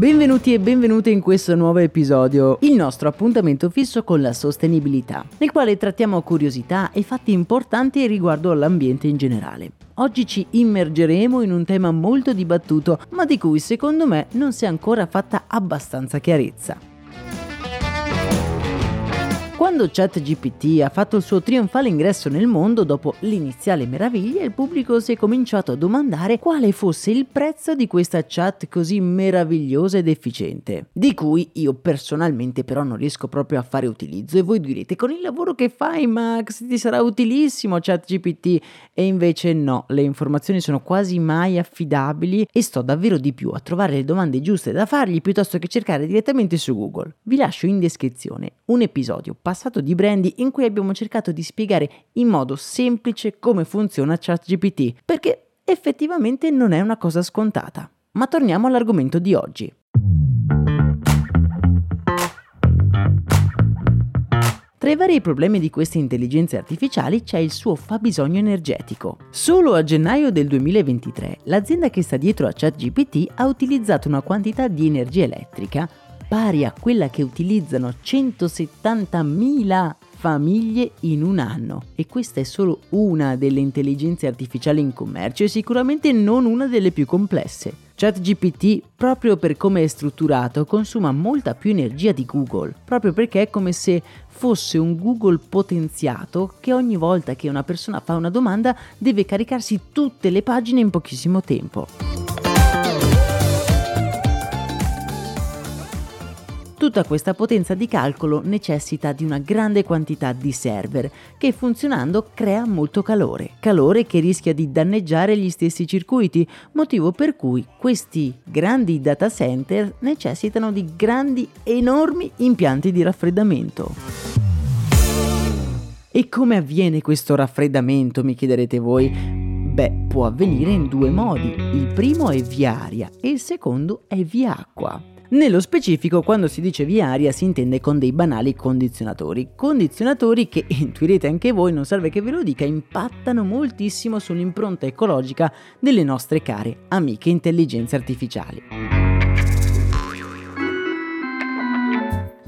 Benvenuti e benvenute in questo nuovo episodio, il nostro appuntamento fisso con la sostenibilità, nel quale trattiamo curiosità e fatti importanti riguardo all'ambiente in generale. Oggi ci immergeremo in un tema molto dibattuto, ma di cui secondo me non si è ancora fatta abbastanza chiarezza. Quando ChatGPT ha fatto il suo trionfale ingresso nel mondo dopo l'iniziale meraviglia, il pubblico si è cominciato a domandare quale fosse il prezzo di questa chat così meravigliosa ed efficiente, di cui io personalmente però non riesco proprio a fare utilizzo e voi direte con il lavoro che fai Max ti sarà utilissimo ChatGPT e invece no, le informazioni sono quasi mai affidabili e sto davvero di più a trovare le domande giuste da fargli piuttosto che cercare direttamente su Google. Vi lascio in descrizione un episodio passato di Brandy in cui abbiamo cercato di spiegare in modo semplice come funziona ChatGPT, perché effettivamente non è una cosa scontata. Ma torniamo all'argomento di oggi. Tra i vari problemi di queste intelligenze artificiali c'è il suo fabbisogno energetico. Solo a gennaio del 2023 l'azienda che sta dietro a ChatGPT ha utilizzato una quantità di energia elettrica pari a quella che utilizzano 170.000 famiglie in un anno. E questa è solo una delle intelligenze artificiali in commercio e sicuramente non una delle più complesse. ChatGPT, proprio per come è strutturato, consuma molta più energia di Google, proprio perché è come se fosse un Google potenziato che ogni volta che una persona fa una domanda deve caricarsi tutte le pagine in pochissimo tempo. Tutta questa potenza di calcolo necessita di una grande quantità di server che funzionando crea molto calore, calore che rischia di danneggiare gli stessi circuiti, motivo per cui questi grandi data center necessitano di grandi, enormi impianti di raffreddamento. E come avviene questo raffreddamento, mi chiederete voi? Beh, può avvenire in due modi. Il primo è via aria e il secondo è via acqua. Nello specifico, quando si dice via aria si intende con dei banali condizionatori. Condizionatori che, intuirete anche voi, non serve che ve lo dica, impattano moltissimo sull'impronta ecologica delle nostre care amiche intelligenze artificiali.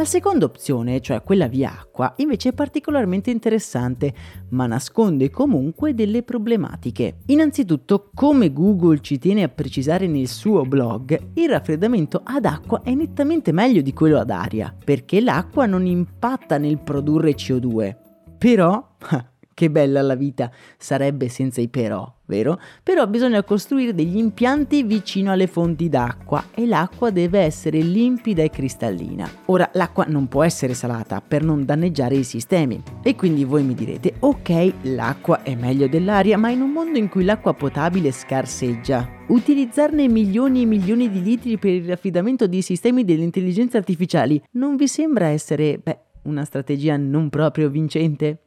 La seconda opzione, cioè quella via acqua, invece è particolarmente interessante, ma nasconde comunque delle problematiche. Innanzitutto, come Google ci tiene a precisare nel suo blog, il raffreddamento ad acqua è nettamente meglio di quello ad aria, perché l'acqua non impatta nel produrre CO2. Però, che bella la vita sarebbe senza i però vero? Però bisogna costruire degli impianti vicino alle fonti d'acqua e l'acqua deve essere limpida e cristallina. Ora, l'acqua non può essere salata per non danneggiare i sistemi. E quindi voi mi direte, ok, l'acqua è meglio dell'aria, ma in un mondo in cui l'acqua potabile scarseggia, utilizzarne milioni e milioni di litri per il raffreddamento di sistemi delle intelligenze artificiali non vi sembra essere, beh, una strategia non proprio vincente?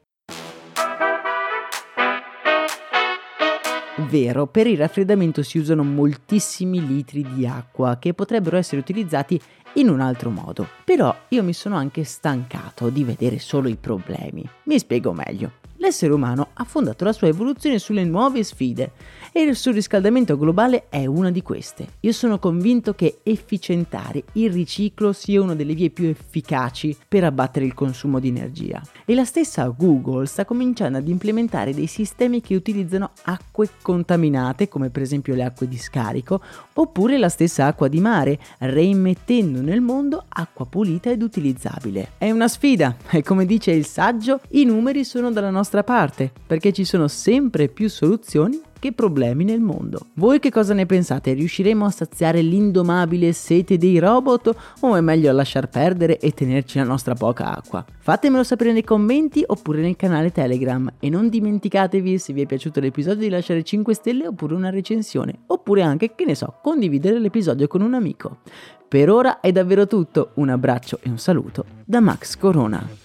Vero, per il raffreddamento si usano moltissimi litri di acqua che potrebbero essere utilizzati in un altro modo. Però io mi sono anche stancato di vedere solo i problemi. Mi spiego meglio. L'essere umano ha fondato la sua evoluzione sulle nuove sfide e il surriscaldamento globale è una di queste. Io sono convinto che efficientare il riciclo sia una delle vie più efficaci per abbattere il consumo di energia. E la stessa Google sta cominciando ad implementare dei sistemi che utilizzano acque contaminate, come per esempio le acque di scarico, oppure la stessa acqua di mare, reimmettendo nel mondo acqua pulita ed utilizzabile. È una sfida e come dice il saggio, i numeri sono dalla nostra parte, perché ci sono sempre più soluzioni che problemi nel mondo. Voi che cosa ne pensate? Riusciremo a saziare l'indomabile sete dei robot o è meglio lasciar perdere e tenerci la nostra poca acqua? Fatemelo sapere nei commenti oppure nel canale Telegram e non dimenticatevi se vi è piaciuto l'episodio di lasciare 5 stelle oppure una recensione oppure anche, che ne so, condividere l'episodio con un amico. Per ora è davvero tutto, un abbraccio e un saluto da Max Corona.